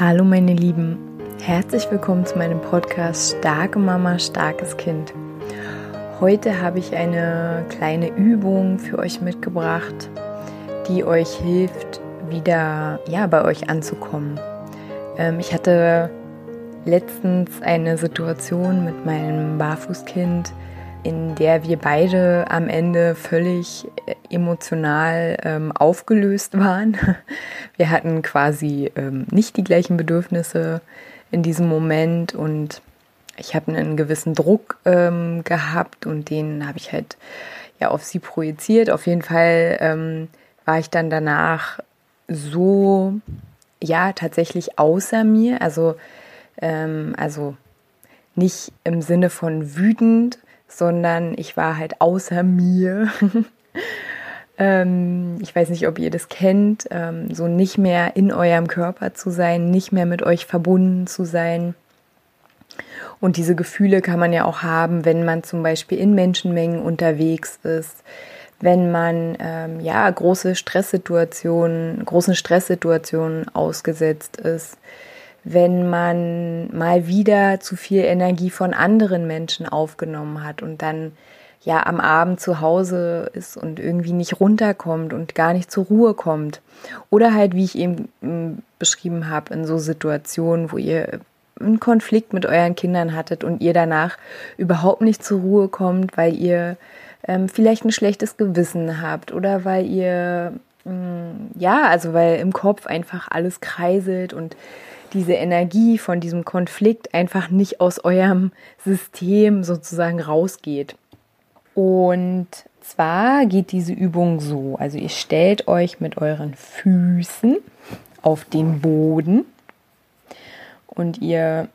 Hallo meine Lieben, herzlich willkommen zu meinem Podcast Starke Mama, starkes Kind. Heute habe ich eine kleine Übung für euch mitgebracht, die euch hilft, wieder ja, bei euch anzukommen. Ähm, ich hatte letztens eine Situation mit meinem Barfußkind, in der wir beide am Ende völlig äh, emotional ähm, aufgelöst waren. Wir hatten quasi ähm, nicht die gleichen Bedürfnisse in diesem Moment und ich habe einen gewissen Druck ähm, gehabt und den habe ich halt ja auf sie projiziert. Auf jeden Fall ähm, war ich dann danach so ja tatsächlich außer mir, also ähm, also nicht im Sinne von wütend, sondern ich war halt außer mir. ähm, ich weiß nicht, ob ihr das kennt, ähm, so nicht mehr in eurem Körper zu sein, nicht mehr mit euch verbunden zu sein. Und diese Gefühle kann man ja auch haben, wenn man zum Beispiel in Menschenmengen unterwegs ist, wenn man ähm, ja große Stresssituationen, großen Stresssituationen ausgesetzt ist, wenn man mal wieder zu viel Energie von anderen Menschen aufgenommen hat und dann ja am Abend zu Hause ist und irgendwie nicht runterkommt und gar nicht zur Ruhe kommt. Oder halt, wie ich eben hm, beschrieben habe, in so Situationen, wo ihr einen Konflikt mit euren Kindern hattet und ihr danach überhaupt nicht zur Ruhe kommt, weil ihr ähm, vielleicht ein schlechtes Gewissen habt oder weil ihr, ja, also weil im Kopf einfach alles kreiselt und diese Energie von diesem Konflikt einfach nicht aus eurem System sozusagen rausgeht. Und zwar geht diese Übung so, also ihr stellt euch mit euren Füßen auf den Boden und ihr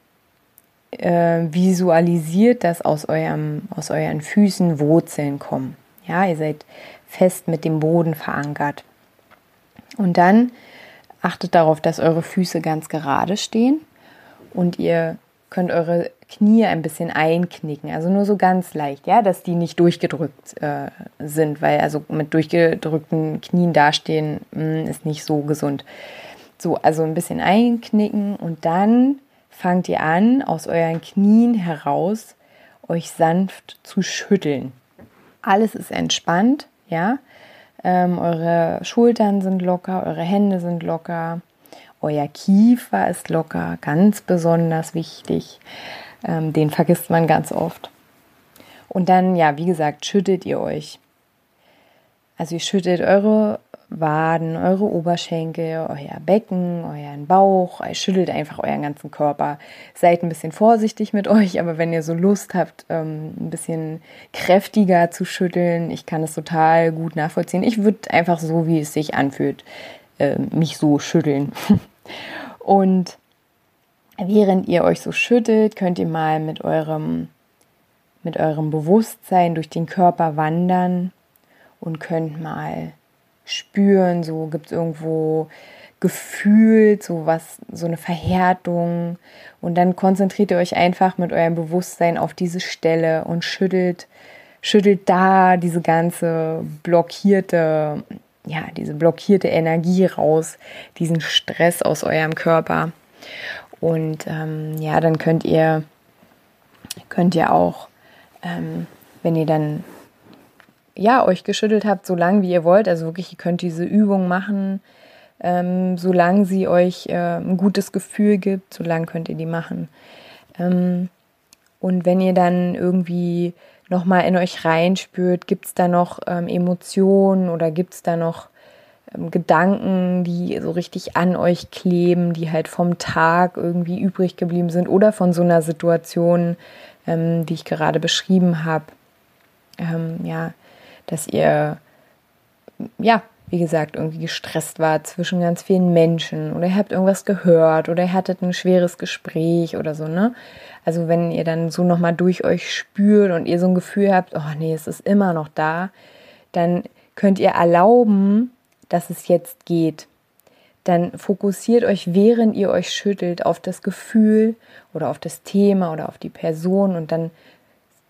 äh, visualisiert, dass aus, eurem, aus euren Füßen Wurzeln kommen. Ja, ihr seid fest mit dem Boden verankert. Und dann Achtet darauf, dass eure Füße ganz gerade stehen und ihr könnt eure Knie ein bisschen einknicken, also nur so ganz leicht, ja, dass die nicht durchgedrückt äh, sind, weil also mit durchgedrückten Knien dastehen mh, hm, ist nicht so gesund. So, also ein bisschen einknicken und dann fangt ihr an, aus euren Knien heraus euch sanft zu schütteln. Alles ist entspannt, ja. Ähm, eure Schultern sind locker, eure Hände sind locker, euer Kiefer ist locker, ganz besonders wichtig. Ähm, den vergisst man ganz oft. Und dann, ja, wie gesagt, schüttet ihr euch. Also ihr schüttet eure Waden, eure Oberschenkel, euer Becken, euren Bauch. Ihr schüttelt einfach euren ganzen Körper. Seid ein bisschen vorsichtig mit euch, aber wenn ihr so Lust habt, ähm, ein bisschen kräftiger zu schütteln, ich kann es total gut nachvollziehen. Ich würde einfach so, wie es sich anfühlt, ähm, mich so schütteln. Und während ihr euch so schüttelt, könnt ihr mal mit eurem, mit eurem Bewusstsein durch den Körper wandern und könnt mal spüren, so gibt es irgendwo Gefühl, so was, so eine Verhärtung. Und dann konzentriert ihr euch einfach mit eurem Bewusstsein auf diese Stelle und schüttelt, schüttelt da diese ganze blockierte, ja, diese blockierte Energie raus, diesen Stress aus eurem Körper. Und ähm, ja, dann könnt ihr, könnt ihr auch, ähm, wenn ihr dann ja, euch geschüttelt habt, so lange wie ihr wollt. Also wirklich, ihr könnt diese Übung machen, ähm, solange sie euch äh, ein gutes Gefühl gibt, solange könnt ihr die machen. Ähm, und wenn ihr dann irgendwie nochmal in euch reinspürt, gibt es da noch ähm, Emotionen oder gibt es da noch ähm, Gedanken, die so richtig an euch kleben, die halt vom Tag irgendwie übrig geblieben sind oder von so einer Situation, ähm, die ich gerade beschrieben habe. Ähm, ja, dass ihr, ja, wie gesagt, irgendwie gestresst war zwischen ganz vielen Menschen oder ihr habt irgendwas gehört oder ihr hattet ein schweres Gespräch oder so, ne? Also wenn ihr dann so nochmal durch euch spürt und ihr so ein Gefühl habt, oh nee, es ist immer noch da, dann könnt ihr erlauben, dass es jetzt geht. Dann fokussiert euch, während ihr euch schüttelt, auf das Gefühl oder auf das Thema oder auf die Person und dann,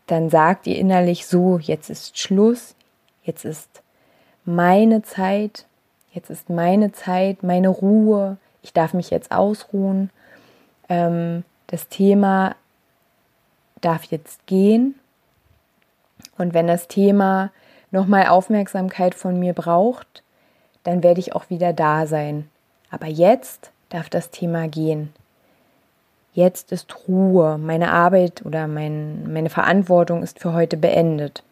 dann sagt ihr innerlich so, jetzt ist Schluss, jetzt ist meine Zeit, jetzt ist meine Zeit, meine Ruhe, ich darf mich jetzt ausruhen. Ähm, das Thema darf jetzt gehen. Und wenn das Thema nochmal Aufmerksamkeit von mir braucht, dann werde ich auch wieder da sein. Aber jetzt darf das Thema gehen. Jetzt ist Ruhe. Meine Arbeit oder mein, meine Verantwortung ist für heute beendet.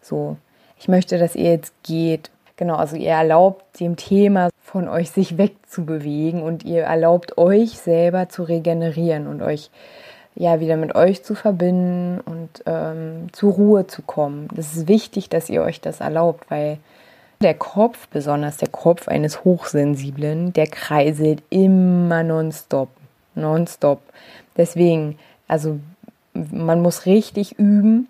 So, ich möchte, dass ihr jetzt geht. Genau, also ihr erlaubt dem Thema von euch sich wegzubewegen und ihr erlaubt euch selber zu regenerieren und euch ja wieder mit euch zu verbinden und ähm, zur Ruhe zu kommen. Das ist wichtig, dass ihr euch das erlaubt, weil der Kopf, besonders der Kopf eines Hochsensiblen, der kreiselt immer nonstop. Nonstop. Deswegen, also man muss richtig üben,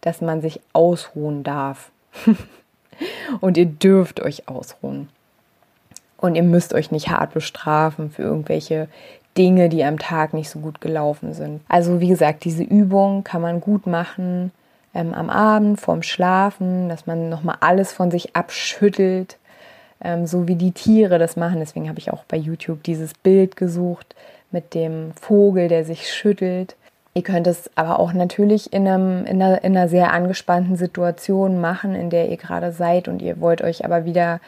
dass man sich ausruhen darf. und ihr dürft euch ausruhen. Und ihr müsst euch nicht hart bestrafen für irgendwelche Dinge, die am Tag nicht so gut gelaufen sind. Also wie gesagt, diese Übung kann man gut machen ähm, am Abend vorm Schlafen, dass man nochmal alles von sich abschüttelt, ähm, so wie die Tiere das machen. Deswegen habe ich auch bei YouTube dieses Bild gesucht mit dem Vogel, der sich schüttelt. Ihr könnt es aber auch natürlich in, einem, in, einer, in einer sehr angespannten Situation machen, in der ihr gerade seid. Und ihr wollt euch aber wieder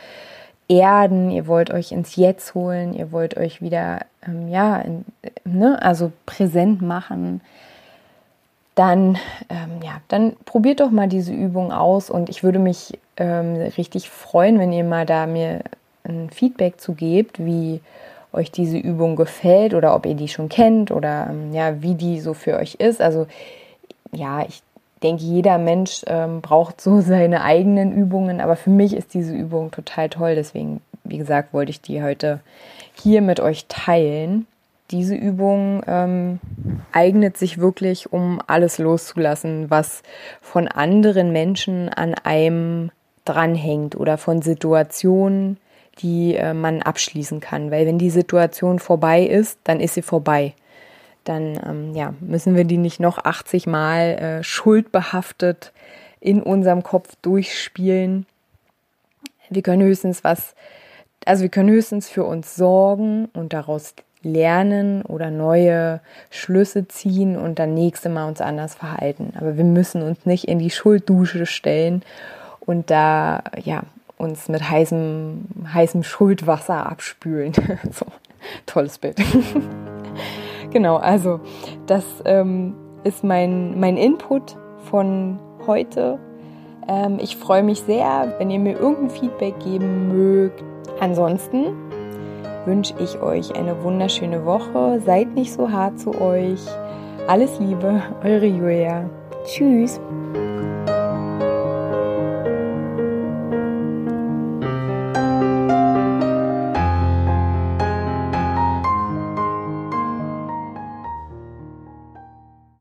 erden, ihr wollt euch ins Jetzt holen, ihr wollt euch wieder, ähm, ja, in, ne, also präsent machen, dann, ähm, ja, dann probiert doch mal diese Übung aus. Und ich würde mich ähm, richtig freuen, wenn ihr mal da mir ein Feedback zu gebt, wie euch diese Übung gefällt oder ob ihr die schon kennt oder ähm, ja, wie die so für euch ist. Also ja, ich denke, jeder Mensch ähm, braucht so seine eigenen Übungen, aber für mich ist diese Übung total toll. Deswegen, wie gesagt, wollte ich die heute hier mit euch teilen. Diese Übung ähm, eignet sich wirklich, um alles loszulassen, was von anderen Menschen an einem dranhängt oder von Situationen, die äh, man abschließen kann. Weil wenn die Situation vorbei ist, dann ist sie vorbei dann ähm, ja, müssen wir die nicht noch 80 Mal äh, schuldbehaftet in unserem Kopf durchspielen. Wir können höchstens was, also wir können höchstens für uns sorgen und daraus lernen oder neue Schlüsse ziehen und dann nächste Mal uns anders verhalten. Aber wir müssen uns nicht in die Schulddusche stellen und da ja uns mit heißem, heißem Schuldwasser abspülen. so, tolles Bild. genau, also das ähm, ist mein, mein Input von heute. Ähm, ich freue mich sehr, wenn ihr mir irgendein Feedback geben mögt. Ansonsten wünsche ich euch eine wunderschöne Woche. Seid nicht so hart zu euch. Alles Liebe, eure Julia. Tschüss.